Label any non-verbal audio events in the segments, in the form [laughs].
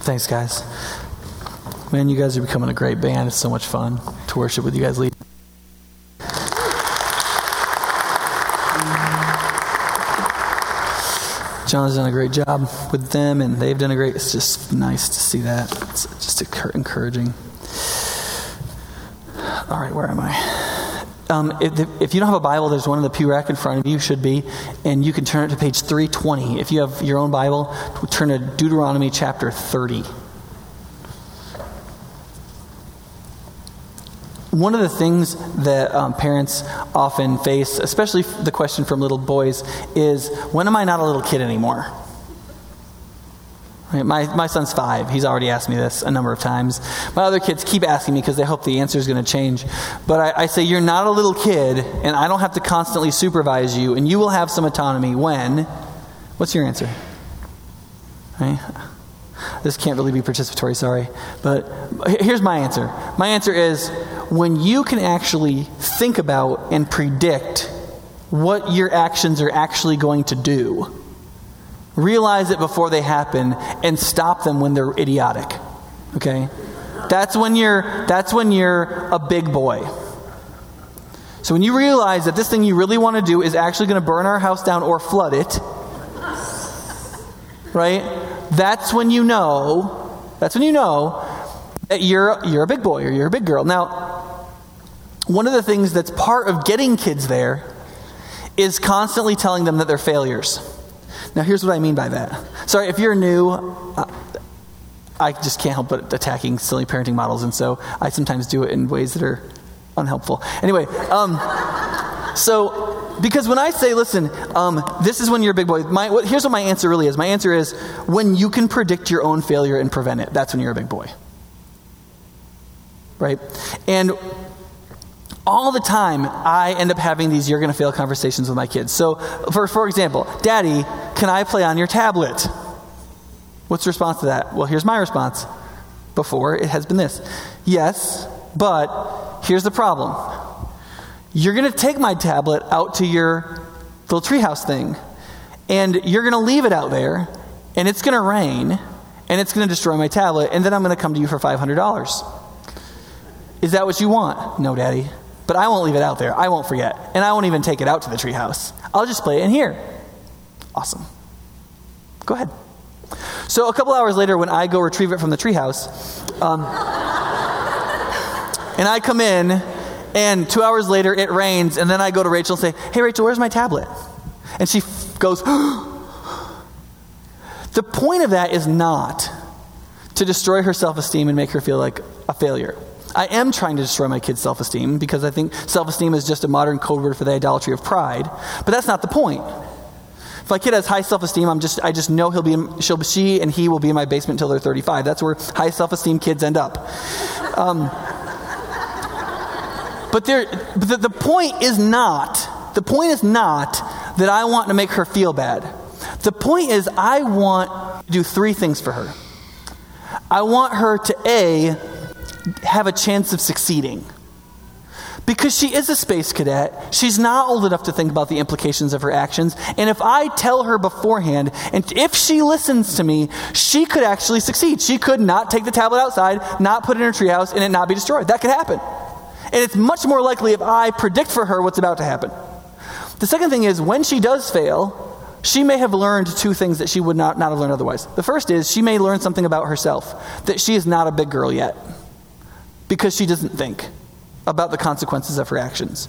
Thanks, guys. Man, you guys are becoming a great band. It's so much fun to worship with you guys lead. John's done a great job with them, and they've done a great. It's just nice to see that. It's just encouraging. All right, where am I? Um, if, if, you don't have a Bible, there's one in the pew rack in front of you, should be, and you can turn it to page 320. If you have your own Bible, turn to Deuteronomy chapter 30. One of the things that um, parents often face, especially the question from little boys, is when am I not a little kid anymore? Right? My, my son's five. He's already asked me this a number of times. My other kids keep asking me because they hope the answer is going to change. But I, I say, You're not a little kid, and I don't have to constantly supervise you, and you will have some autonomy when. What's your answer? Right? This can't really be participatory, sorry. But here's my answer. My answer is when you can actually think about and predict what your actions are actually going to do, realize it before they happen, and stop them when they're idiotic. Okay? That's when you're that's when you're a big boy. So when you realize that this thing you really want to do is actually going to burn our house down or flood it, right? That's when you know, that's when you know that you're, you're a big boy or you're a big girl. Now, one of the things that's part of getting kids there is constantly telling them that they're failures. Now, here's what I mean by that. Sorry, if you're new, uh, I just can't help but attacking silly parenting models, and so I sometimes do it in ways that are unhelpful. Anyway, um, so because when I say, listen, um, this is when you're a big boy, my, what, here's what my answer really is. My answer is when you can predict your own failure and prevent it, that's when you're a big boy. Right? And all the time, I end up having these you're going to fail conversations with my kids. So, for, for example, Daddy, can I play on your tablet? What's the response to that? Well, here's my response. Before, it has been this Yes, but here's the problem you're going to take my tablet out to your little treehouse thing, and you're going to leave it out there, and it's going to rain, and it's going to destroy my tablet, and then I'm going to come to you for $500. Is that what you want? No, Daddy. But I won't leave it out there. I won't forget. And I won't even take it out to the treehouse. I'll just play it in here. Awesome. Go ahead. So a couple hours later, when I go retrieve it from the treehouse, um, and I come in, and two hours later, it rains. And then I go to Rachel and say, Hey, Rachel, where's my tablet? And she f- goes, [gasps] The point of that is not to destroy her self esteem and make her feel like a failure. I am trying to destroy my kid's self esteem because I think self esteem is just a modern code word for the idolatry of pride. But that's not the point. If my kid has high self esteem, I'm just, I just know he'll be she'll, she and he will be in my basement until they're 35. That's where high self esteem kids end up. Um, but, there, but the, the point is not, the point is not that I want to make her feel bad. The point is, I want to do three things for her. I want her to A, have a chance of succeeding. Because she is a space cadet, she's not old enough to think about the implications of her actions. And if I tell her beforehand, and if she listens to me, she could actually succeed. She could not take the tablet outside, not put it in her treehouse, and it not be destroyed. That could happen. And it's much more likely if I predict for her what's about to happen. The second thing is, when she does fail, she may have learned two things that she would not, not have learned otherwise. The first is she may learn something about herself that she is not a big girl yet because she doesn't think about the consequences of her actions.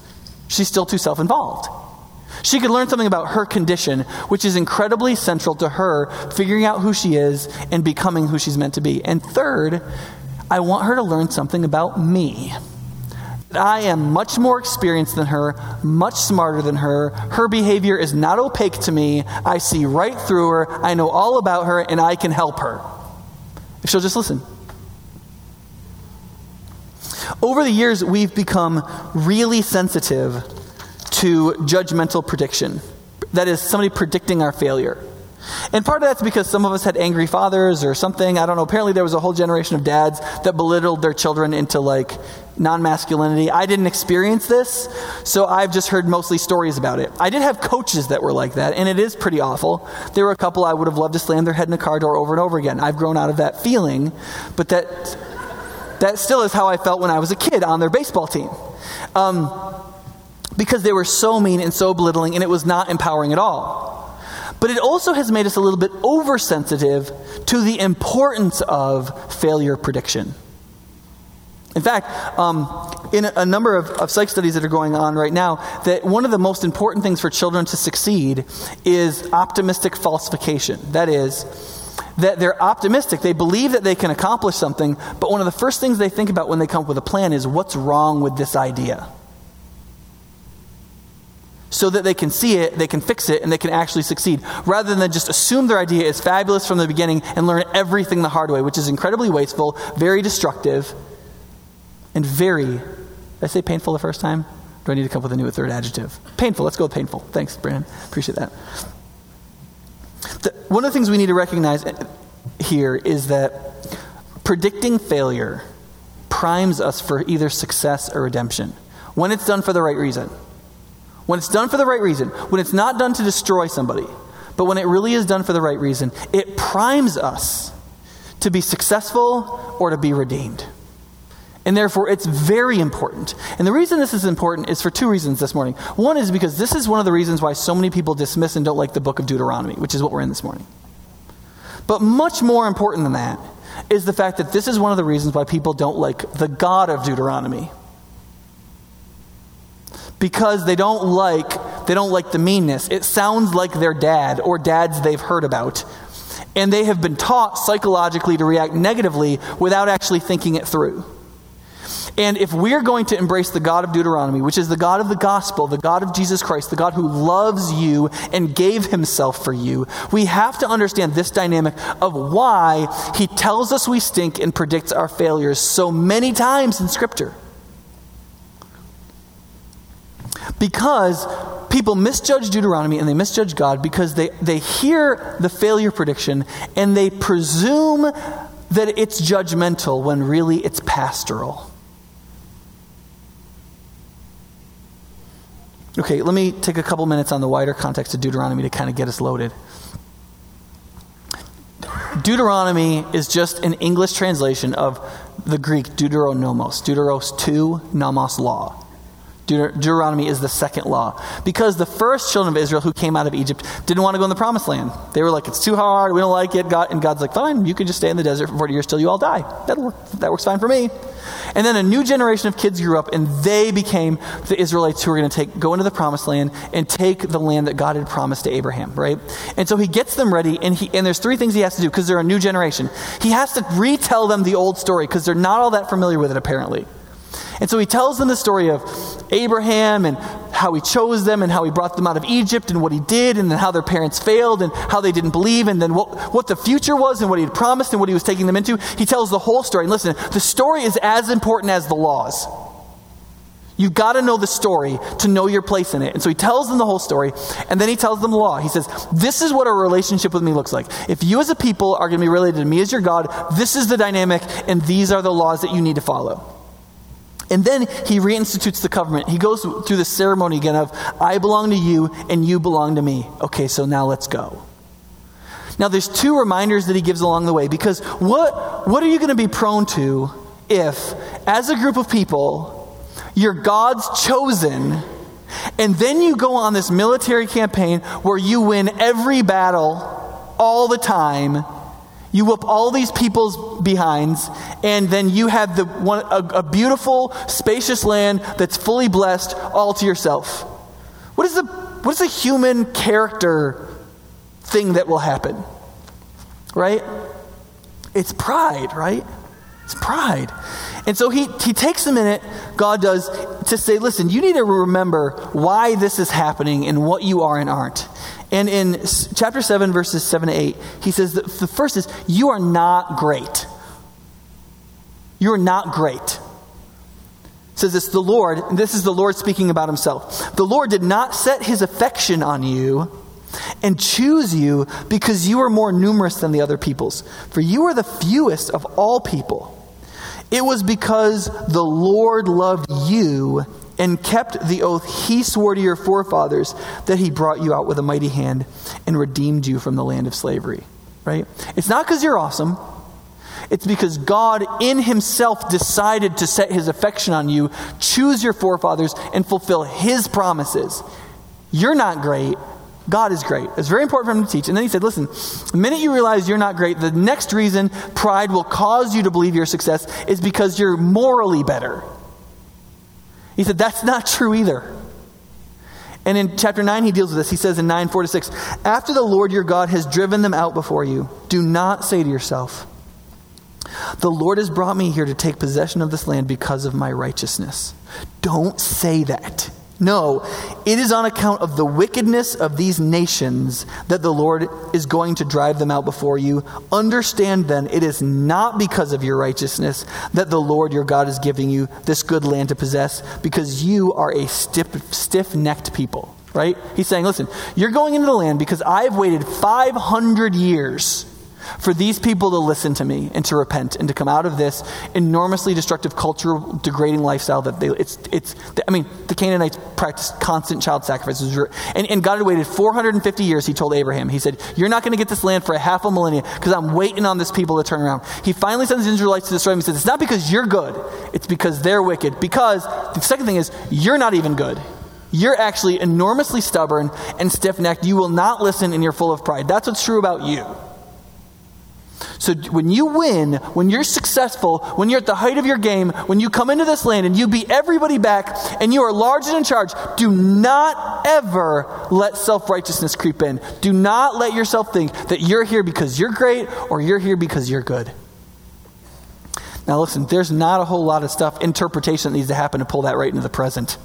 She's still too self involved. She could learn something about her condition, which is incredibly central to her figuring out who she is and becoming who she's meant to be. And third, I want her to learn something about me. I am much more experienced than her, much smarter than her. Her behavior is not opaque to me. I see right through her. I know all about her, and I can help her. If she'll just listen. Over the years, we've become really sensitive to judgmental prediction. That is, somebody predicting our failure. And part of that's because some of us had angry fathers or something. I don't know. Apparently, there was a whole generation of dads that belittled their children into like non masculinity. I didn't experience this, so I've just heard mostly stories about it. I did have coaches that were like that, and it is pretty awful. There were a couple I would have loved to slam their head in a car door over and over again. I've grown out of that feeling, but that, that still is how I felt when I was a kid on their baseball team. Um, because they were so mean and so belittling, and it was not empowering at all but it also has made us a little bit oversensitive to the importance of failure prediction. In fact, um, in a, a number of, of, psych studies that are going on right now, that one of the most important things for children to succeed is optimistic falsification. That is, that they're optimistic. They believe that they can accomplish something, but one of the first things they think about when they come up with a plan is what's wrong with this idea so that they can see it, they can fix it, and they can actually succeed, rather than just assume their idea is fabulous from the beginning and learn everything the hard way, which is incredibly wasteful, very destructive, and very, did I say painful the first time? Do I need to come up with a new third adjective? Painful. Let's go with painful. Thanks, Brandon. Appreciate that. The, one of the things we need to recognize eh, here is that predicting failure primes us for either success or redemption when it's done for the right reason. When it's done for the right reason, when it's not done to destroy somebody, but when it really is done for the right reason, it primes us to be successful or to be redeemed. And therefore, it's very important. And the reason this is important is for two reasons this morning. One is because this is one of the reasons why so many people dismiss and don't like the book of Deuteronomy, which is what we're in this morning. But much more important than that is the fact that this is one of the reasons why people don't like the God of Deuteronomy because they don't like they don't like the meanness. It sounds like their dad or dads they've heard about. And they have been taught psychologically to react negatively without actually thinking it through. And if we're going to embrace the God of Deuteronomy, which is the God of the gospel, the God of Jesus Christ, the God who loves you and gave himself for you, we have to understand this dynamic of why he tells us we stink and predicts our failures so many times in Scripture. Because people misjudge Deuteronomy and they misjudge God because they, they hear the failure prediction and they presume that it's judgmental when really it's pastoral. Okay, let me take a couple minutes on the wider context of Deuteronomy to kind of get us loaded. Deuteronomy is just an English translation of the Greek deuteronomos, deuteros 2, nomos law. Deuteronomy is the second law. Because the first children of Israel who came out of Egypt didn't want to go in the promised land. They were like, it's too hard, we don't like it. God, and God's like, fine, you can just stay in the desert for 40 years till you all die. That'll. That works fine for me. And then a new generation of kids grew up and they became the Israelites who were going to take, go into the promised land and take the land that God had promised to Abraham, right? And so he gets them ready and, he, and there's three things he has to do because they're a new generation. He has to retell them the old story because they're not all that familiar with it apparently. And so he tells them the story of Abraham and how he chose them and how he brought them out of Egypt and what he did and then how their parents failed and how they didn't believe and then what, what the future was and what he had promised and what he was taking them into. He tells the whole story. And listen, the story is as important as the laws. You've got to know the story to know your place in it. And so he tells them the whole story, and then he tells them the law. He says, This is what a relationship with me looks like. If you as a people are going to be related to me as your God, this is the dynamic, and these are the laws that you need to follow. And then he reinstitutes the covenant. He goes through the ceremony again of, I belong to you and you belong to me. Okay, so now let's go. Now, there's two reminders that he gives along the way because what, what are you going to be prone to if, as a group of people, you're God's chosen, and then you go on this military campaign where you win every battle all the time you whoop all these people's behinds, and then you have the one, a, a beautiful, spacious land that's fully blessed all to yourself. What is the what is the human character thing that will happen? Right? It's pride, right? It's pride. And so he, he takes a minute, God does, to say, listen, you need to remember why this is happening and what you are and aren't. And in chapter 7, verses 7 to 8, he says the first is, You are not great. You are not great. Says this, the Lord, this is the Lord speaking about himself. The Lord did not set his affection on you and choose you because you are more numerous than the other peoples. For you are the fewest of all people. It was because the Lord loved you and kept the oath he swore to your forefathers that he brought you out with a mighty hand and redeemed you from the land of slavery. Right? It's not because you're awesome. It's because God in Himself decided to set His affection on you, choose your forefathers, and fulfill His promises. You're not great. God is great. It's very important for him to teach. And then he said, listen, the minute you realize you're not great, the next reason pride will cause you to believe your success is because you're morally better. He said, that's not true either. And in chapter 9, he deals with this. He says in 9, 4 to 6, After the Lord your God has driven them out before you, do not say to yourself, The Lord has brought me here to take possession of this land because of my righteousness. Don't say that. No, it is on account of the wickedness of these nations that the Lord is going to drive them out before you. Understand then, it is not because of your righteousness that the Lord your God is giving you this good land to possess, because you are a stiff necked people, right? He's saying, listen, you're going into the land because I've waited 500 years for these people to listen to me and to repent and to come out of this enormously destructive cultural degrading lifestyle that they it's it's i mean the canaanites practiced constant child sacrifices and, and god had waited 450 years he told abraham he said you're not going to get this land for a half a millennia because i'm waiting on this people to turn around he finally sends the israelites to destroy them he says it's not because you're good it's because they're wicked because the second thing is you're not even good you're actually enormously stubborn and stiff necked. You will not listen and you're full of pride. That's what's true about you. So when you win, when you're successful, when you're at the height of your game, when you come into this land and you beat everybody back and you are large and in charge, do not ever let self righteousness creep in. Do not let yourself think that you're here because you're great or you're here because you're good. Now, listen, there's not a whole lot of stuff, interpretation that needs to happen to pull that right into the present.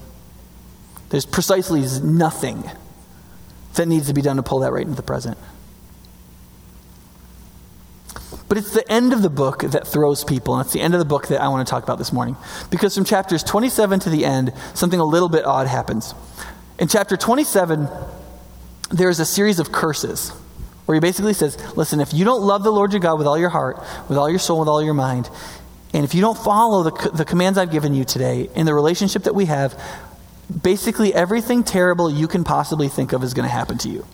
There's precisely nothing that needs to be done to pull that right into the present. But it's the end of the book that throws people, and it's the end of the book that I want to talk about this morning. Because from chapters 27 to the end, something a little bit odd happens. In chapter 27, there's a series of curses where he basically says, Listen, if you don't love the Lord your God with all your heart, with all your soul, with all your mind, and if you don't follow the, the commands I've given you today in the relationship that we have, basically everything terrible you can possibly think of is going to happen to you.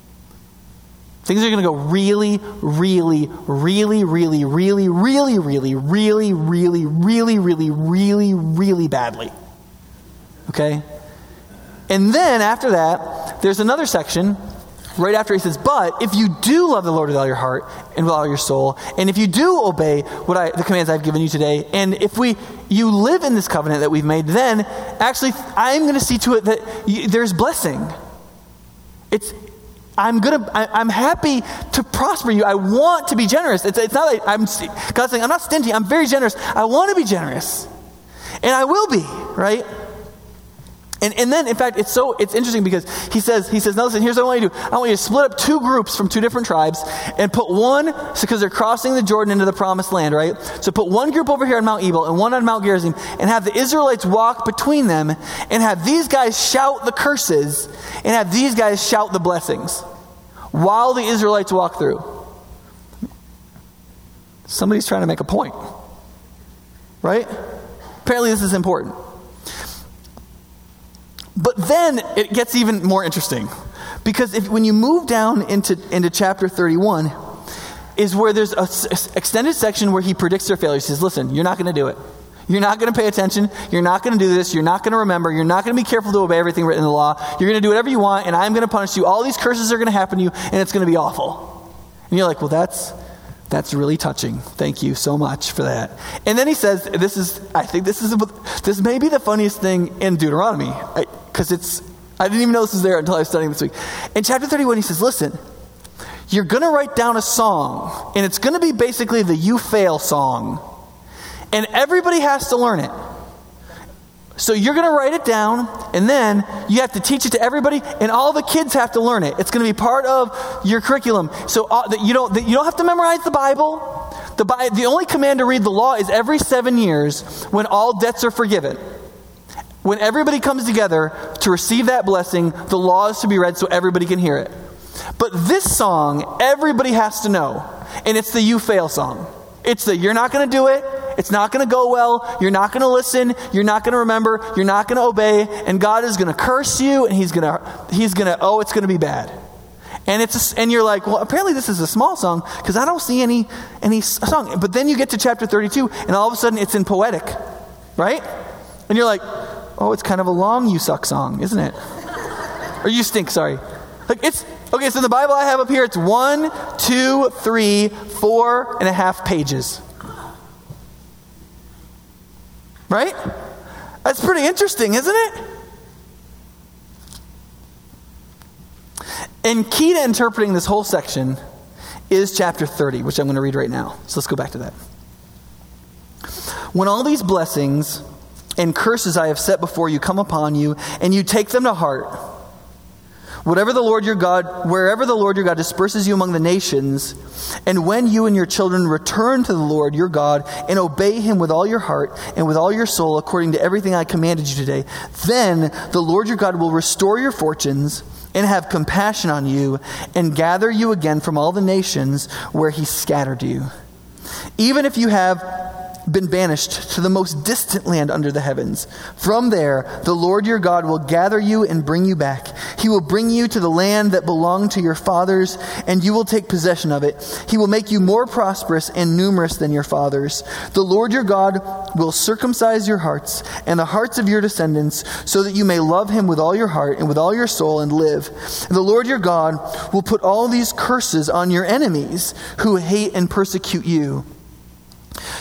Things are going to go really, really, really, really, really, really, really, really, really, really, really, really, really badly. Okay? And then after that, there's another section right after he says, But if you do love the Lord with all your heart and with all your soul, and if you do obey what I, the commands I've given you today, and if we you live in this covenant that we've made, then actually I'm going to see to it that you, there's blessing. It's I'm gonna, I, am happy to prosper you. I want to be generous. It's, it's not like I'm, God's saying, I'm not stingy. I'm very generous. I want to be generous. And I will be, right? And, and then, in fact, it's so, it's interesting because he says, he says, no, listen, here's what I want you to do. I want you to split up two groups from two different tribes and put one, because they're crossing the Jordan into the promised land, right? So put one group over here on Mount Ebal and one on Mount Gerizim and have the Israelites walk between them and have these guys shout the curses and have these guys shout the blessings while the Israelites walk through. Somebody's trying to make a point, right? Apparently, this is important. But then it gets even more interesting. Because if, when you move down into, into chapter 31, is where there's an extended section where he predicts their failure. He says, Listen, you're not going to do it. You're not going to pay attention. You're not going to do this. You're not going to remember. You're not going to be careful to obey everything written in the law. You're going to do whatever you want, and I'm going to punish you. All these curses are going to happen to you, and it's going to be awful. And you're like, well, that's that's really touching. Thank you so much for that. And then he says, this is, I think this is, this may be the funniest thing in Deuteronomy, because it's, I didn't even know this was there until I was studying this week. In chapter 31, he says, listen, you're going to write down a song, and it's going to be basically the you fail song and everybody has to learn it. So you're going to write it down, and then you have to teach it to everybody, and all the kids have to learn it. It's going to be part of your curriculum. So uh, that you don't that you don't have to memorize the Bible. The, the only command to read the law is every seven years when all debts are forgiven. When everybody comes together to receive that blessing, the law is to be read so everybody can hear it. But this song, everybody has to know. And it's the you fail song. It's the you're not going to do it. It's not going to go well. You're not going to listen. You're not going to remember. You're not going to obey. And God is going to curse you and he's going to, he's going to, oh, it's going to be bad. And it's a, and you're like, well, apparently this is a small song because I don't see any any song. But then you get to chapter 32, and all of a sudden it's in poetic, right? And you're like, oh, it's kind of a long "you suck" song, isn't it? or "you stink." Sorry. Like it's okay. So the Bible I have up here, it's one, two, three, four and a half pages. Right? That's pretty interesting, isn't it? And key to interpreting this whole section is chapter 30, which I'm going to read right now. So let's go back to that. When all these blessings and curses I have set before you come upon you, and you take them to heart, whatever the Lord your God, wherever the Lord your God disperses you among the nations, and when you and your children return to the Lord your God and obey him with all your heart and with all your soul, according to everything I commanded you today, then the Lord your God will restore your fortunes and have compassion on you and gather you again from all the nations where he scattered you. Even if you have been banished to the most distant land under the heavens. From there, the Lord your God will gather you and bring you back. He will bring you to the land that belonged to your fathers, and you will take possession of it. He will make you more prosperous and numerous than your fathers. The Lord your God will circumcise your hearts and the hearts of your descendants, so that you may love him with all your heart and with all your soul and live. And the Lord your God will put all these curses on your enemies who hate and persecute you.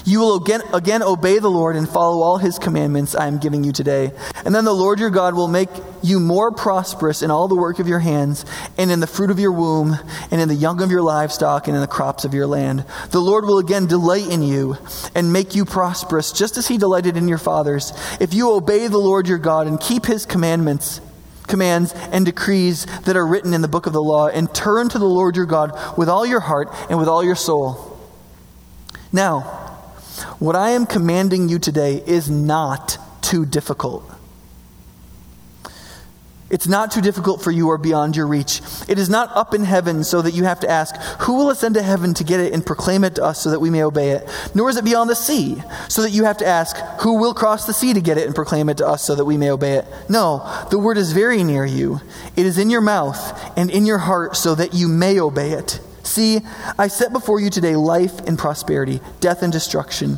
You will again, again obey the Lord and follow all his commandments I am giving you today. And then the Lord your God will make you more prosperous in all the work of your hands, and in the fruit of your womb, and in the young of your livestock, and in the crops of your land. The Lord will again delight in you and make you prosperous, just as he delighted in your fathers. If you obey the Lord your God and keep his commandments, commands and decrees that are written in the book of the law, and turn to the Lord your God with all your heart and with all your soul. Now, what I am commanding you today is not too difficult. It's not too difficult for you or beyond your reach. It is not up in heaven so that you have to ask, Who will ascend to heaven to get it and proclaim it to us so that we may obey it? Nor is it beyond the sea so that you have to ask, Who will cross the sea to get it and proclaim it to us so that we may obey it? No, the word is very near you. It is in your mouth and in your heart so that you may obey it. See, I set before you today life and prosperity, death and destruction.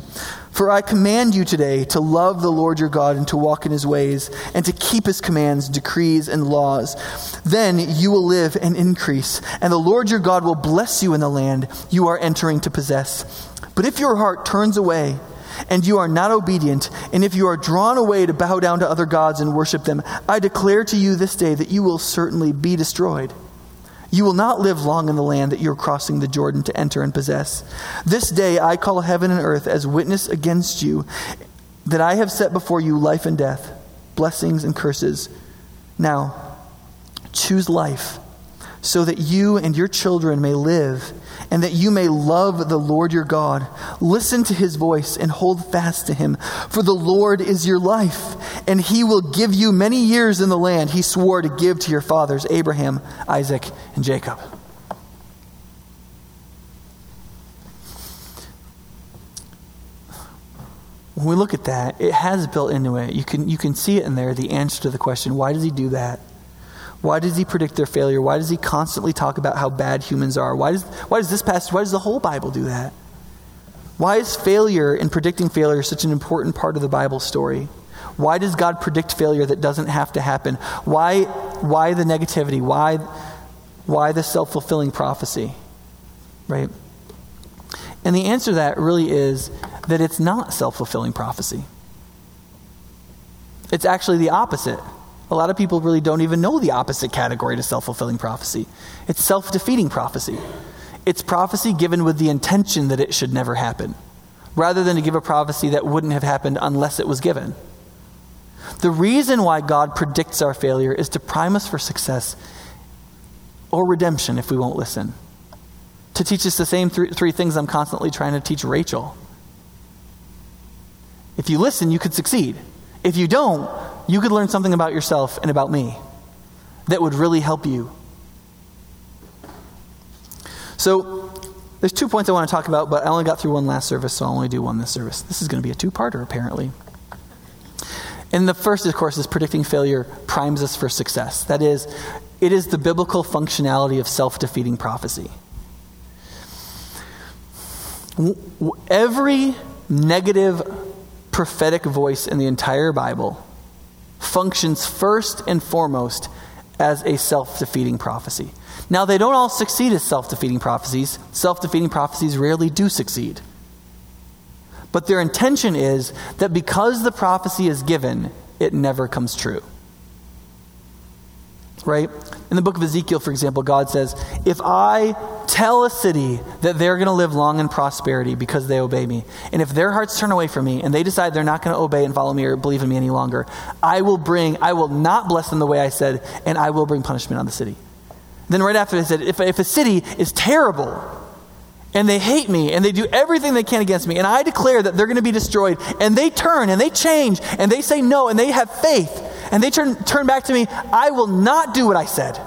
For I command you today to love the Lord your God and to walk in his ways, and to keep his commands, decrees, and laws. Then you will live and increase, and the Lord your God will bless you in the land you are entering to possess. But if your heart turns away, and you are not obedient, and if you are drawn away to bow down to other gods and worship them, I declare to you this day that you will certainly be destroyed. You will not live long in the land that you are crossing the Jordan to enter and possess. This day I call heaven and earth as witness against you that I have set before you life and death, blessings and curses. Now, choose life so that you and your children may live and that you may love the Lord your God. Listen to his voice and hold fast to him, for the Lord is your life, and he will give you many years in the land he swore to give to your fathers, Abraham, Isaac, and Jacob. When we look at that, it has built into it. You can, you can see it in there, the answer to the question why does he do that? Why does he predict their failure? Why does he constantly talk about how bad humans are? Why does, why does this passage, why does the whole Bible do that? Why is failure and predicting failure such an important part of the Bible story? Why does God predict failure that doesn't have to happen? Why, why the negativity? Why, why the self fulfilling prophecy? Right? And the answer to that really is that it's not self fulfilling prophecy. It's actually the opposite. A lot of people really don't even know the opposite category to self fulfilling prophecy. It's self defeating prophecy. It's prophecy given with the intention that it should never happen, rather than to give a prophecy that wouldn't have happened unless it was given. The reason why God predicts our failure is to prime us for success or redemption if we won't listen. To teach us the same th- three things I'm constantly trying to teach Rachel. If you listen, you could succeed. If you don't, you could learn something about yourself and about me that would really help you. So, there's two points I want to talk about, but I only got through one last service, so I'll only do one this service. This is going to be a two parter, apparently. And the first, of course, is predicting failure primes us for success. That is, it is the biblical functionality of self defeating prophecy. Every negative prophetic voice in the entire Bible functions first and foremost as a self defeating prophecy. Now, they don't all succeed as self defeating prophecies. Self defeating prophecies rarely do succeed. But their intention is that because the prophecy is given, it never comes true. Right? In the book of Ezekiel, for example, God says, If I tell a city that they're going to live long in prosperity because they obey me, and if their hearts turn away from me and they decide they're not going to obey and follow me or believe in me any longer, I will bring, I will not bless them the way I said, and I will bring punishment on the city. Then right after they said, if, if a city is terrible and they hate me and they do everything they can against me, and I declare that they're going to be destroyed, and they turn and they change and they say no and they have faith and they turn, turn back to me, I will not do what I said.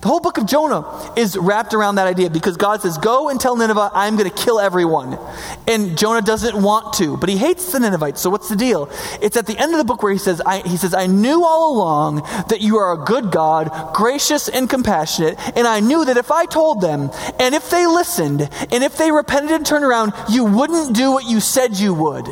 The whole book of Jonah is wrapped around that idea because God says, Go and tell Nineveh, I'm going to kill everyone. And Jonah doesn't want to, but he hates the Ninevites. So what's the deal? It's at the end of the book where he says, I, he says, I knew all along that you are a good God, gracious and compassionate, and I knew that if I told them, and if they listened, and if they repented and turned around, you wouldn't do what you said you would.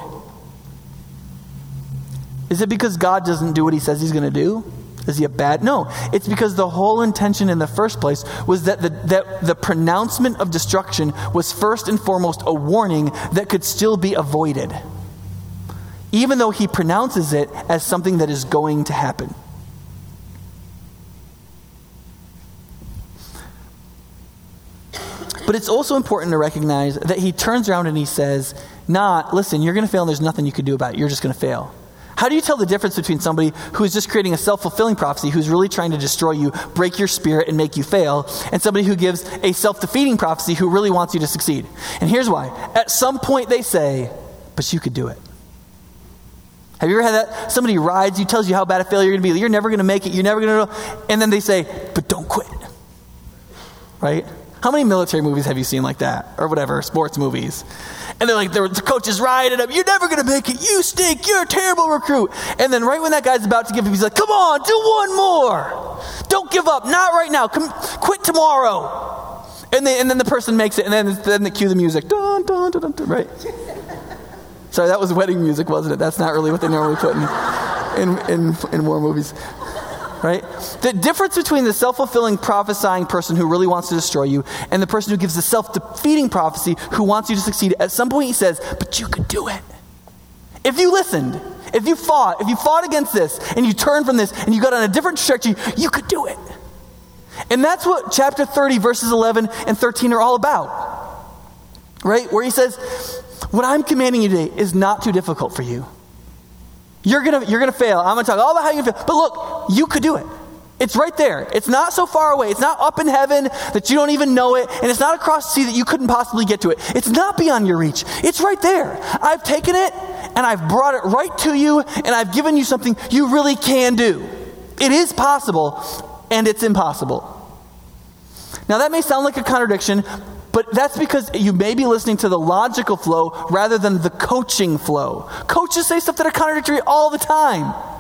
Is it because God doesn't do what he says he's going to do? Is he a bad? No. It's because the whole intention in the first place was that the, that the pronouncement of destruction was first and foremost a warning that could still be avoided, even though he pronounces it as something that is going to happen. But it's also important to recognize that he turns around and he says, Not, listen, you're going to fail and there's nothing you can do about it. You're just going to fail. How do you tell the difference between somebody who's just creating a self fulfilling prophecy, who's really trying to destroy you, break your spirit, and make you fail, and somebody who gives a self defeating prophecy who really wants you to succeed? And here's why. At some point, they say, But you could do it. Have you ever had that? Somebody rides you, tells you how bad a failure you're going to be. You're never going to make it. You're never going to. And then they say, But don't quit. Right? How many military movies have you seen like that? Or whatever, sports movies. And they're like, the coach is riding up. You're never going to make it. You stink. You're a terrible recruit. And then right when that guy's about to give up, he's like, come on, do one more. Don't give up. Not right now. Come, quit tomorrow. And, they, and then the person makes it, and then, then they cue the music. Dun, dun, dun, dun, right? Sorry, that was wedding music, wasn't it? That's not really what they normally put in, in, in, in war movies right? The difference between the self fulfilling prophesying person who really wants to destroy you and the person who gives the self defeating prophecy who wants you to succeed, at some point he says, But you could do it. If you listened, if you fought, if you fought against this and you turned from this and you got on a different trajectory, you could do it. And that's what chapter 30, verses 11 and 13 are all about. Right? Where he says, What I'm commanding you today is not too difficult for you. You're gonna, you're gonna fail. I'm gonna talk all about how you fail. But look, you could do it. It's right there. It's not so far away. It's not up in heaven that you don't even know it. And it's not across the sea that you couldn't possibly get to it. It's not beyond your reach. It's right there. I've taken it and I've brought it right to you and I've given you something you really can do. It is possible and it's impossible. Now, that may sound like a contradiction, but that's because you may be listening to the logical flow rather than the coaching flow. Coaches say stuff that are contradictory all the time.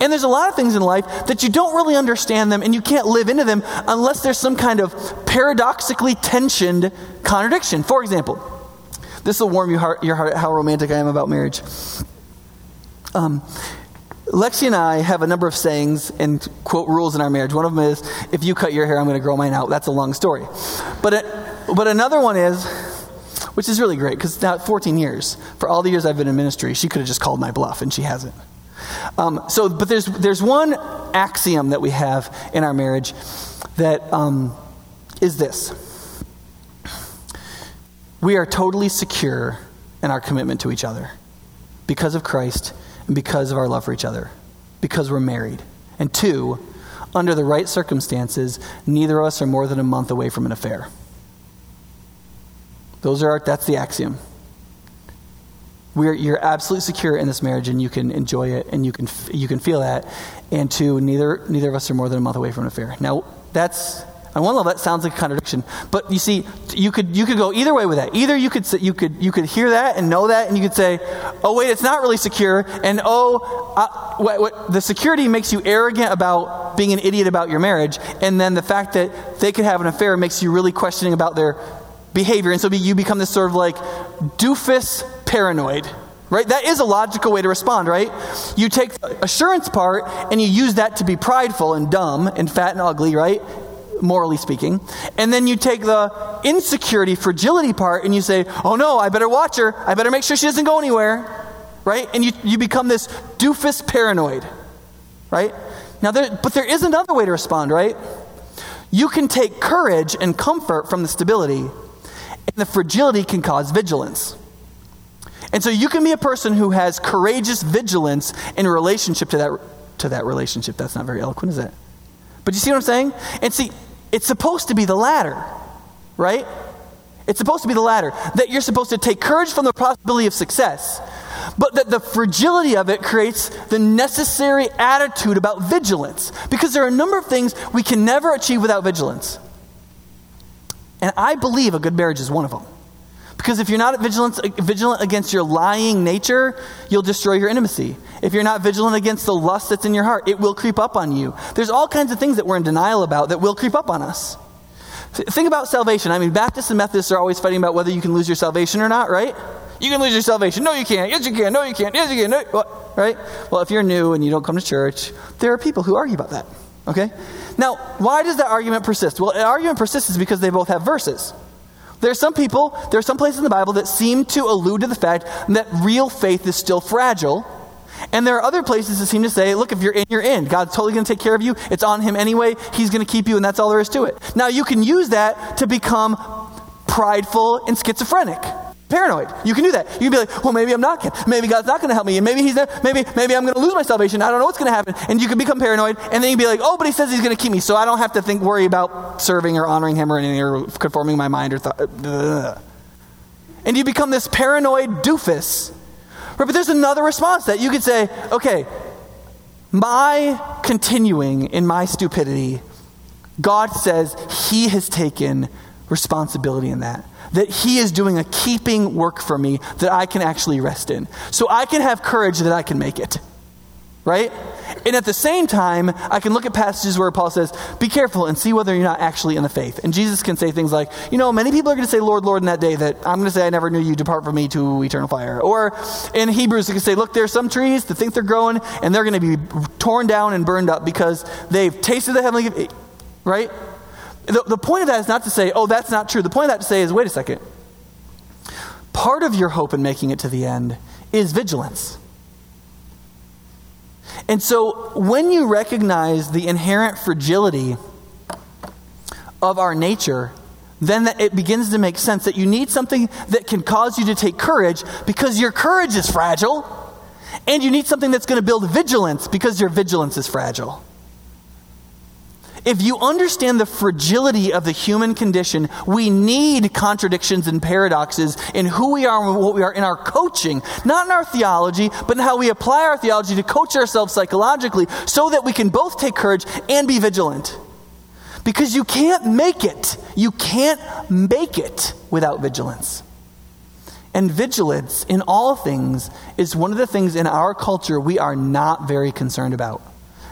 And there's a lot of things in life that you don't really understand them and you can't live into them unless there's some kind of paradoxically tensioned contradiction. For example, this will warm you heart, your heart how romantic I am about marriage. Um, Lexi and I have a number of sayings and quote rules in our marriage. One of them is, if you cut your hair, I'm going to grow mine out. That's a long story. But it, but another one is, which is really great because now 14 years, for all the years I've been in ministry, she could have just called my bluff and she hasn't. Um, so, but there's, there's one axiom that we have in our marriage that um, is this we are totally secure in our commitment to each other because of Christ and because of our love for each other, because we're married. And two, under the right circumstances, neither of us are more than a month away from an affair. Those are our, that's the axiom. We're, you're absolutely secure in this marriage and you can enjoy it and you can, you can feel that. And two, neither, neither of us are more than a month away from an affair. Now, that's On one level, that sounds like a contradiction. But you see, you could, you could go either way with that. Either you could, you, could, you could hear that and know that, and you could say, oh, wait, it's not really secure. And oh, uh, what, what, the security makes you arrogant about being an idiot about your marriage. And then the fact that they could have an affair makes you really questioning about their behavior. And so you become this sort of like doofus paranoid right? That is a logical way to respond, right? You take the assurance part and you use that to be prideful and dumb and fat and ugly, right? Morally speaking. And then you take the insecurity, fragility part and you say, oh no, I better watch her. I better make sure she doesn't go anywhere, right? And you, you become this doofus paranoid, right? Now, there, but there is another way to respond, right? You can take courage and comfort from the stability, and the fragility can cause vigilance. And so you can be a person who has courageous vigilance in relationship to that, to that relationship. That's not very eloquent, is it? But you see what I'm saying? And see, it's supposed to be the latter, right? It's supposed to be the latter. That you're supposed to take courage from the possibility of success, but that the fragility of it creates the necessary attitude about vigilance. Because there are a number of things we can never achieve without vigilance. And I believe a good marriage is one of them. Because if you're not vigilant, vigilant against your lying nature, you'll destroy your intimacy. If you're not vigilant against the lust that's in your heart, it will creep up on you. There's all kinds of things that we're in denial about that will creep up on us. Think about salvation. I mean, Baptists and Methodists are always fighting about whether you can lose your salvation or not, right? You can lose your salvation. No, you can't. Yes, you can. No, you can't. Yes, you can. No? Right? Well, if you're new and you don't come to church, there are people who argue about that. Okay? Now, why does that argument persist? Well, the argument persists because they both have verses. There are some people, there are some places in the Bible that seem to allude to the fact that real faith is still fragile. And there are other places that seem to say, look, if you're in, you're in. God's totally going to take care of you. It's on Him anyway. He's going to keep you, and that's all there is to it. Now, you can use that to become prideful and schizophrenic paranoid. You can do that. You can be like, well, maybe I'm not. Maybe God's not going to help me, and maybe He's not, maybe maybe I'm going to lose my salvation. I don't know what's going to happen, and you can become paranoid, and then you can be like, oh, but He says He's going to keep me, so I don't have to think worry about serving or honoring Him or anything or conforming my mind or thought. And you become this paranoid doofus. Right, but there's another response that you could say, okay, my continuing in my stupidity, God says He has taken responsibility in that that He is doing a keeping work for me that I can actually rest in. So I can have courage that I can make it. Right? And at the same time, I can look at passages where Paul says, Be careful and see whether you're not actually in the faith. And Jesus can say things like, You know, many people are going to say, Lord, Lord, in that day that I'm going to say, I never knew you, depart from me to eternal fire. Or in Hebrews, they can say, Look, there's some trees that think they're growing and they're going to be torn down and burned up because they've tasted the heavenly, right? The, the point of that is not to say, oh, that's not true. The point of that to say is, wait a second. Part of your hope in making it to the end is vigilance. And so when you recognize the inherent fragility of our nature, then it begins to make sense that you need something that can cause you to take courage because your courage is fragile. And you need something that's going to build vigilance because your vigilance is fragile. If you understand the fragility of the human condition, we need contradictions and paradoxes in who we are and what we are in our coaching, not in our theology, but in how we apply our theology to coach ourselves psychologically so that we can both take courage and be vigilant. Because you can't make it. You can't make it without vigilance. And vigilance in all things is one of the things in our culture we are not very concerned about,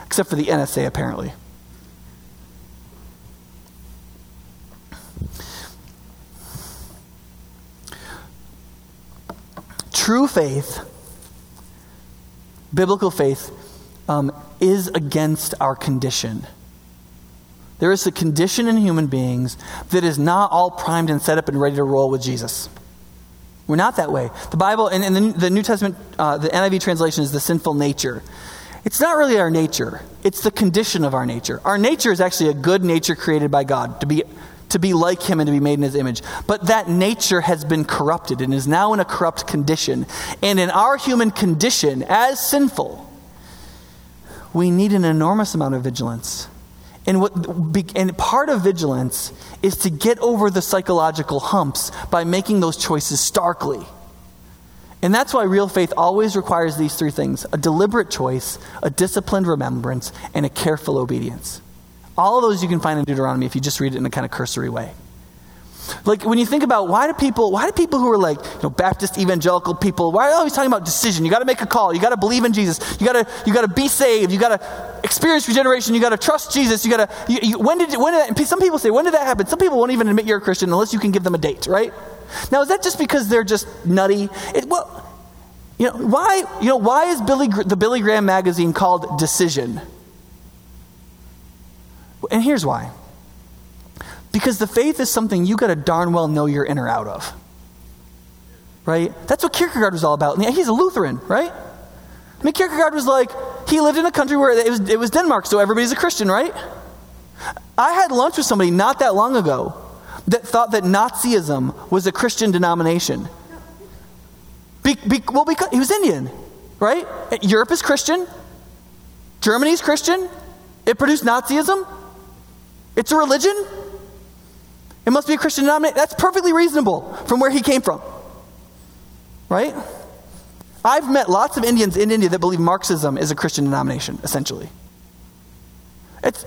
except for the NSA, apparently. True faith, biblical faith, um, is against our condition. There is a condition in human beings that is not all primed and set up and ready to roll with Jesus. We're not that way. The Bible, and, and the, the, New Testament, uh, the NIV translation is the sinful nature. It's not really our nature, it's the condition of our nature. Our nature is actually a good nature created by God to be to be like him and to be made in his image. But that nature has been corrupted and is now in a corrupt condition. And in our human condition, as sinful, we need an enormous amount of vigilance. And, what, and part of vigilance is to get over the psychological humps by making those choices starkly. And that's why real faith always requires these three things a deliberate choice, a disciplined remembrance, and a careful obedience. All of those you can find in Deuteronomy if you just read it in a kind of cursory way. Like when you think about why do people, why do people who are like, you know, Baptist evangelical people, why are they always talking about decision? You got to make a call. You got to believe in Jesus. You got to, you got to be saved. You got to experience regeneration. You got to trust Jesus. You got to. When did, when did that, some people say, when did that happen? Some people won't even admit you're a Christian unless you can give them a date, right? Now, is that just because they're just nutty? It, well, you know why? You know why is Billy the Billy Graham magazine called Decision? And here's why. Because the faith is something you got to darn well know you're in or out of. Right? That's what Kierkegaard was all about. He's a Lutheran, right? I mean, Kierkegaard was like, he lived in a country where it was, it was Denmark, so everybody's a Christian, right? I had lunch with somebody not that long ago that thought that Nazism was a Christian denomination. Be, be, well, because he was Indian, right? Europe is Christian. Germany's Christian. It produced Nazism. It's a religion. It must be a Christian denomination. That's perfectly reasonable from where he came from. Right? I've met lots of Indians in India that believe Marxism is a Christian denomination, essentially. It's,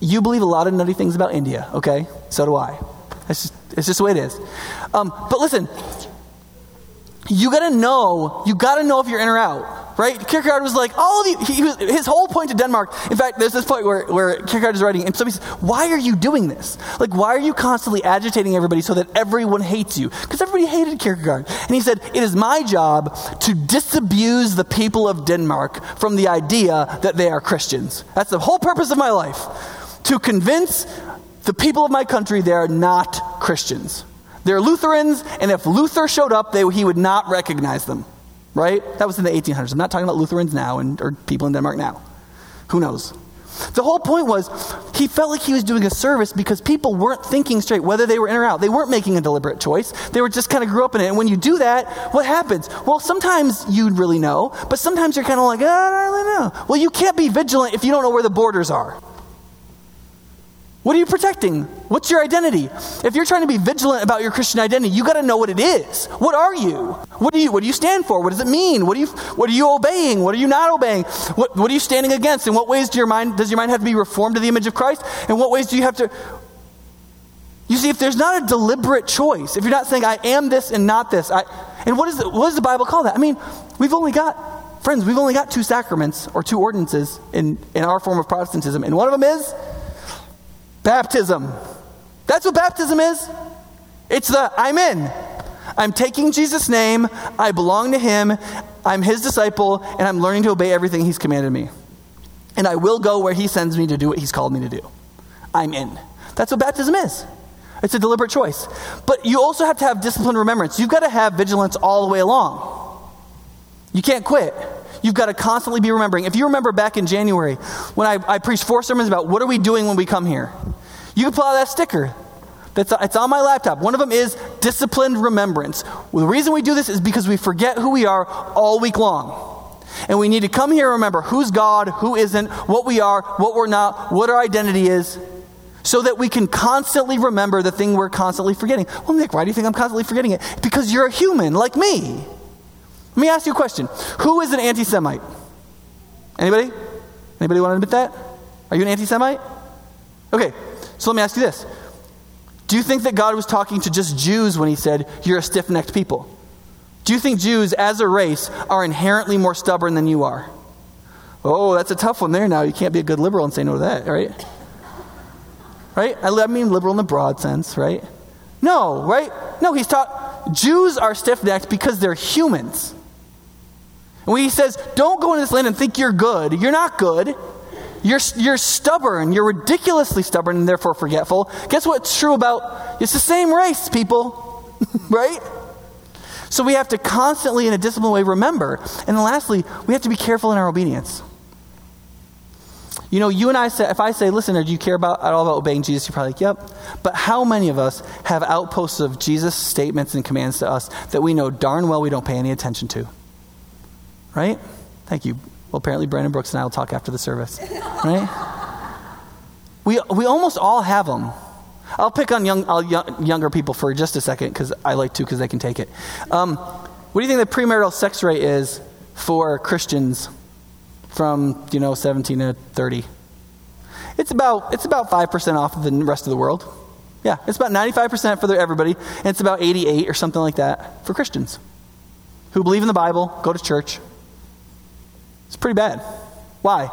you believe a lot of nutty things about India, okay? So do I. It's just, it's just the way it is. Um, but listen, you got to know, you got to know if you're in or out, right? Kierkegaard was like, all the, he his whole point to Denmark, in fact, there's this point where, where Kierkegaard is writing, and somebody says, why are you doing this? Like, why are you constantly agitating everybody so that everyone hates you? Because everybody hated Kierkegaard. And he said, it is my job to disabuse the people of Denmark from the idea that they are Christians. That's the whole purpose of my life. To convince the people of my country they are not Christians. They're Lutherans, and if Luther showed up, they, he would not recognize them. Right? That was in the 1800s. I'm not talking about Lutherans now and, or people in Denmark now. Who knows? The whole point was he felt like he was doing a service because people weren't thinking straight whether they were in or out. They weren't making a deliberate choice. They were just kind of grew up in it. And when you do that, what happens? Well, sometimes you'd really know, but sometimes you're kind of like, oh, I don't really know. Well, you can't be vigilant if you don't know where the borders are. What are you protecting? What's your identity? If you're trying to be vigilant about your Christian identity, you got to know what it is. What are you? What do you what do you stand for? What does it mean? What do you what are you obeying? What are you not obeying? What what are you standing against? In what ways do your mind does your mind have to be reformed to the image of Christ? In what ways do you have to You see, if there's not a deliberate choice, if you're not saying I am this and not this, I and what is the, what does the Bible call that? I mean, we've only got friends, we've only got two sacraments or two ordinances in, in our form of Protestantism, and one of them is Baptism. That's what baptism is. It's the I'm in. I'm taking Jesus' name. I belong to him. I'm his disciple, and I'm learning to obey everything he's commanded me. And I will go where he sends me to do what he's called me to do. I'm in. That's what baptism is. It's a deliberate choice. But you also have to have disciplined remembrance. You've got to have vigilance all the way along. You can't quit. You've got to constantly be remembering. If you remember back in January when I, I preached four sermons about what are we doing when we come here, you can pull out that sticker. That's, it's on my laptop. One of them is disciplined remembrance. Well, the reason we do this is because we forget who we are all week long. And we need to come here and remember who's God, who isn't, what we are, what we're not, what our identity is, so that we can constantly remember the thing we're constantly forgetting. Well, Nick, why do you think I'm constantly forgetting it? Because you're a human like me. Let me ask you a question. Who is an anti Semite? Anybody? Anybody want to admit that? Are you an anti Semite? Okay, so let me ask you this. Do you think that God was talking to just Jews when he said, You're a stiff necked people? Do you think Jews as a race are inherently more stubborn than you are? Oh, that's a tough one there now. You can't be a good liberal and say no to that, right? Right? I mean liberal in the broad sense, right? No, right? No, he's taught Jews are stiff necked because they're humans. When he says, don't go into this land and think you're good, you're not good. You're, you're stubborn. You're ridiculously stubborn and therefore forgetful. Guess what's true about it's the same race, people, [laughs] right? So we have to constantly, in a disciplined way, remember. And then lastly, we have to be careful in our obedience. You know, you and I say, if I say, listen, do you care about at all about obeying Jesus? You're probably like, yep. But how many of us have outposts of Jesus' statements and commands to us that we know darn well we don't pay any attention to? Right? Thank you. Well, apparently Brandon Brooks and I will talk after the service. Right? [laughs] We, we almost all have them. I'll pick on young, uh, young younger people for just a second because I like to because they can take it. Um, what do you think the premarital sex rate is for Christians from, you know, 17 to 30? It's about, it's about 5% off of the rest of the world. Yeah, it's about 95% for the, everybody, and it's about 88 or something like that for Christians who believe in the Bible, go to church. It's pretty bad. Why?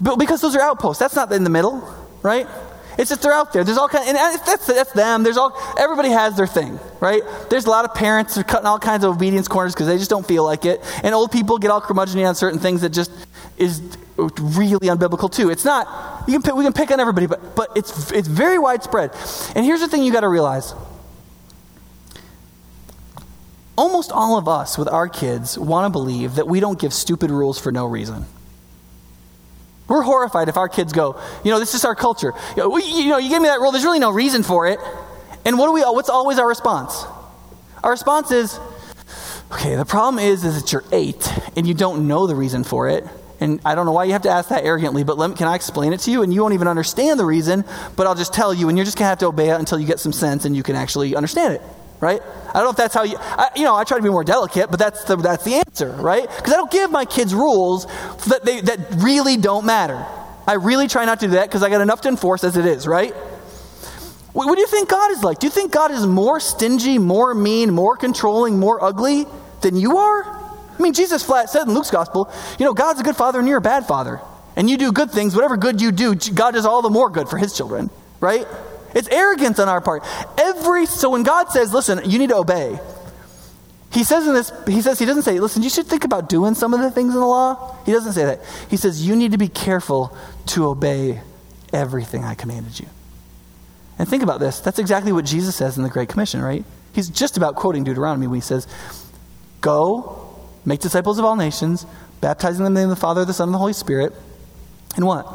Because those are outposts. That's not in the middle, right? It's just they're out there. There's all kind, of, and that's, that's them. There's all everybody has their thing, right? There's a lot of parents are cutting all kinds of obedience corners because they just don't feel like it, and old people get all curmudgeony on certain things that just is really unbiblical too. It's not. You can pick, we can pick on everybody, but but it's it's very widespread. And here's the thing you got to realize. Almost all of us with our kids want to believe that we don't give stupid rules for no reason. We're horrified if our kids go, you know, this is our culture. You know, we, you, know, you gave me that rule, there's really no reason for it. And what do we, what's always our response? Our response is, okay, the problem is, is that you're eight and you don't know the reason for it. And I don't know why you have to ask that arrogantly, but me, can I explain it to you? And you won't even understand the reason, but I'll just tell you, and you're just going to have to obey it until you get some sense and you can actually understand it right? I don't know if that's how you, I, you know, I try to be more delicate, but that's the, that's the answer, right? Because I don't give my kids rules that, they, that really don't matter. I really try not to do that because I got enough to enforce as it is, right? What, what do you think God is like? Do you think God is more stingy, more mean, more controlling, more ugly than you are? I mean, Jesus flat said in Luke's gospel, you know, God's a good father and you're a bad father. And you do good things, whatever good you do, God does all the more good for his children, right? It's arrogance on our part. Every so when God says, "Listen, you need to obey," He says in this, he says he doesn't say, "Listen, you should think about doing some of the things in the law." He doesn't say that. He says, "You need to be careful to obey everything I commanded you." And think about this. That's exactly what Jesus says in the Great Commission, right? He's just about quoting Deuteronomy when he says, "Go, make disciples of all nations, baptizing them in the name of the Father, the Son, and the Holy Spirit." And what?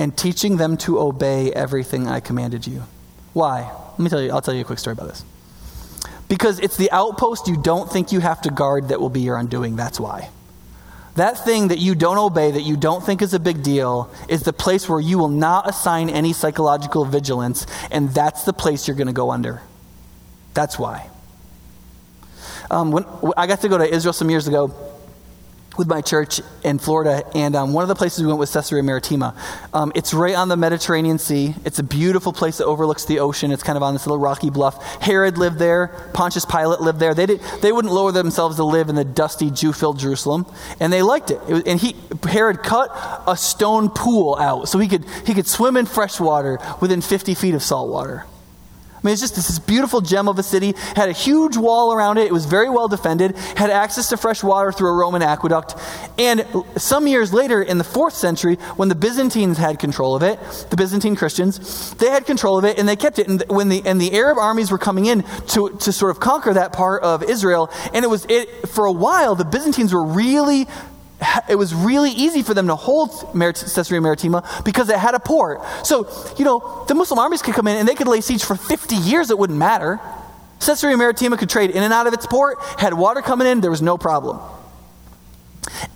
And teaching them to obey everything I commanded you. Why? Let me tell you, I'll tell you a quick story about this. Because it's the outpost you don't think you have to guard that will be your undoing. That's why. That thing that you don't obey, that you don't think is a big deal, is the place where you will not assign any psychological vigilance, and that's the place you're going to go under. That's why. Um, when I got to go to Israel some years ago, with my church in Florida, and um, one of the places we went was Caesarea Maritima. Um, it's right on the Mediterranean Sea. It's a beautiful place that overlooks the ocean. It's kind of on this little rocky bluff. Herod lived there. Pontius Pilate lived there. They, did, they wouldn't lower themselves to live in the dusty, Jew-filled Jerusalem, and they liked it. it was, and he, Herod cut a stone pool out so he could, he could swim in fresh water within 50 feet of salt water. I mean, it's just this beautiful gem of a city, had a huge wall around it. It was very well defended, had access to fresh water through a Roman aqueduct. And some years later, in the fourth century, when the Byzantines had control of it, the Byzantine Christians, they had control of it and they kept it. And when the, and the Arab armies were coming in to, to sort of conquer that part of Israel, and it was, it, for a while, the Byzantines were really it was really easy for them to hold Caesarea Maritima because it had a port. So, you know, the Muslim armies could come in and they could lay siege for 50 years, it wouldn't matter. Caesarea Maritima could trade in and out of its port, had water coming in, there was no problem.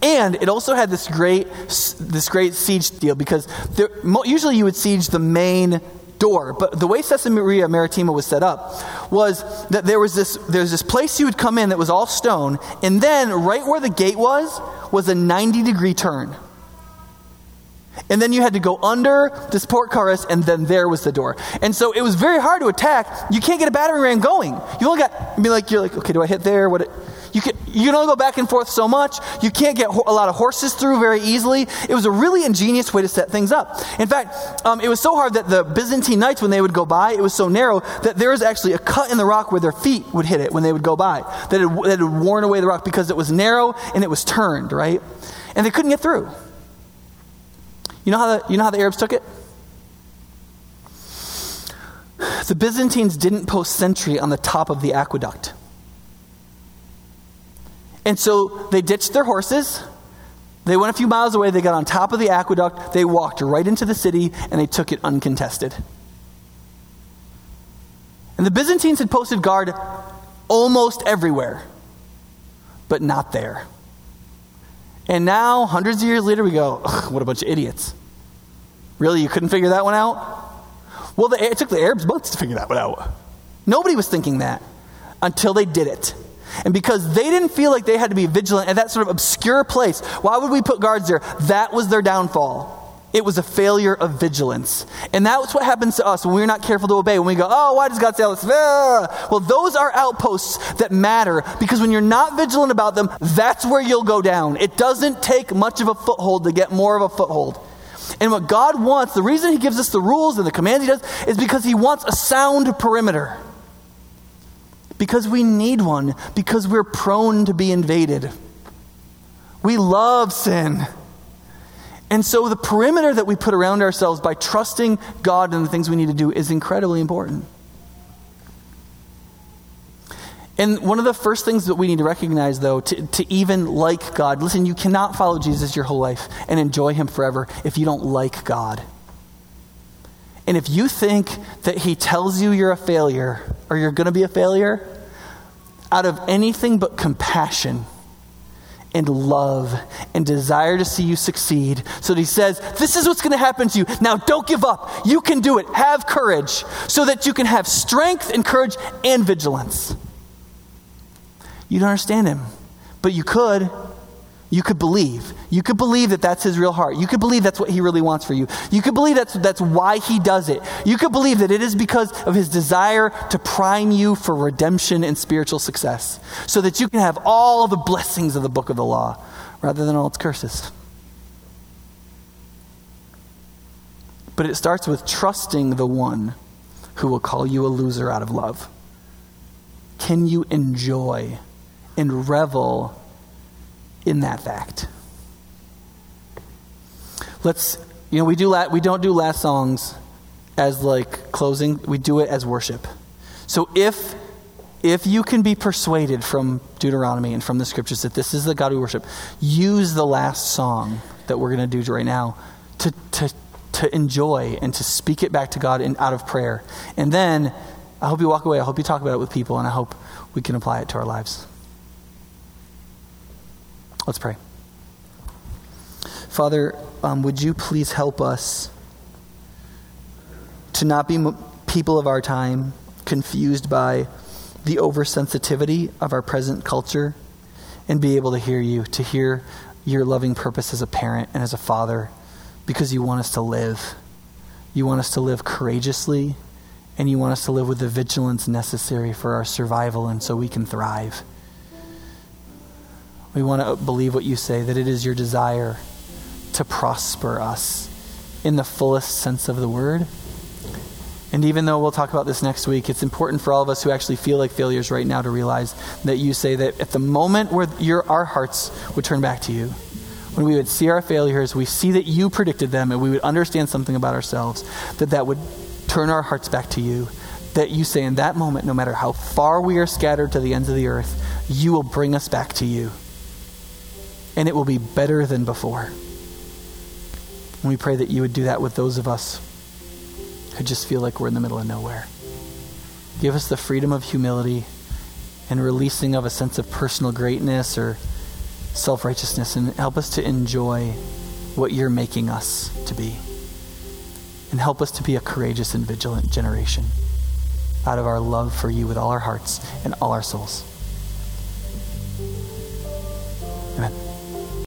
And it also had this great, this great siege deal because there, usually you would siege the main door. But the way Caesarea Maritima was set up was that there was this, there was this place you would come in that was all stone, and then right where the gate was, was a 90 degree turn. And then you had to go under this portcullis, and then there was the door. And so it was very hard to attack. You can't get a battering ram going. You only got, I mean, like, you're like, okay, do I hit there? What? You can, you can only go back and forth so much. You can't get a lot of horses through very easily. It was a really ingenious way to set things up. In fact, um, it was so hard that the Byzantine knights, when they would go by, it was so narrow that there was actually a cut in the rock where their feet would hit it when they would go by. That it, that it had worn away the rock because it was narrow and it was turned, right? And they couldn't get through. You know how the, you know how the Arabs took it? The Byzantines didn't post sentry on the top of the aqueduct. And so they ditched their horses. They went a few miles away. They got on top of the aqueduct. They walked right into the city and they took it uncontested. And the Byzantines had posted guard almost everywhere, but not there. And now, hundreds of years later, we go, what a bunch of idiots. Really, you couldn't figure that one out? Well, the, it took the Arabs months to figure that one out. Nobody was thinking that until they did it. And because they didn't feel like they had to be vigilant at that sort of obscure place, why would we put guards there? That was their downfall. It was a failure of vigilance. And that's what happens to us when we're not careful to obey. When we go, oh, why does God say this? Ah. Well, those are outposts that matter because when you're not vigilant about them, that's where you'll go down. It doesn't take much of a foothold to get more of a foothold. And what God wants, the reason He gives us the rules and the commands He does, is because He wants a sound perimeter. Because we need one, because we're prone to be invaded. We love sin. And so the perimeter that we put around ourselves by trusting God and the things we need to do is incredibly important. And one of the first things that we need to recognize, though, to, to even like God, listen, you cannot follow Jesus your whole life and enjoy him forever if you don't like God. And if you think that he tells you you're a failure or you're going to be a failure out of anything but compassion, and love and desire to see you succeed. So that he says, This is what's going to happen to you. Now don't give up. You can do it. Have courage so that you can have strength and courage and vigilance. You don't understand him, but you could. You could believe. You could believe that that's his real heart. You could believe that's what he really wants for you. You could believe that's, that's why he does it. You could believe that it is because of his desire to prime you for redemption and spiritual success so that you can have all the blessings of the book of the law rather than all its curses. But it starts with trusting the one who will call you a loser out of love. Can you enjoy and revel in that fact. Let's, you know, we, do la- we don't do last songs as like closing, we do it as worship. So if if you can be persuaded from Deuteronomy and from the scriptures that this is the God we worship, use the last song that we're going to do right now to, to, to enjoy and to speak it back to God in, out of prayer. And then I hope you walk away. I hope you talk about it with people, and I hope we can apply it to our lives. Let's pray. Father, um, would you please help us to not be people of our time confused by the oversensitivity of our present culture and be able to hear you, to hear your loving purpose as a parent and as a father because you want us to live. You want us to live courageously and you want us to live with the vigilance necessary for our survival and so we can thrive. We want to believe what you say, that it is your desire to prosper us in the fullest sense of the word. And even though we'll talk about this next week, it's important for all of us who actually feel like failures right now to realize that you say that at the moment where your, our hearts would turn back to you, when we would see our failures, we see that you predicted them, and we would understand something about ourselves, that that would turn our hearts back to you. That you say in that moment, no matter how far we are scattered to the ends of the earth, you will bring us back to you and it will be better than before. And we pray that you would do that with those of us who just feel like we're in the middle of nowhere. Give us the freedom of humility and releasing of a sense of personal greatness or self righteousness, and help us to enjoy what you're making us to be. And help us to be a courageous and vigilant generation out of our love for you with all our hearts and all our souls. Amen.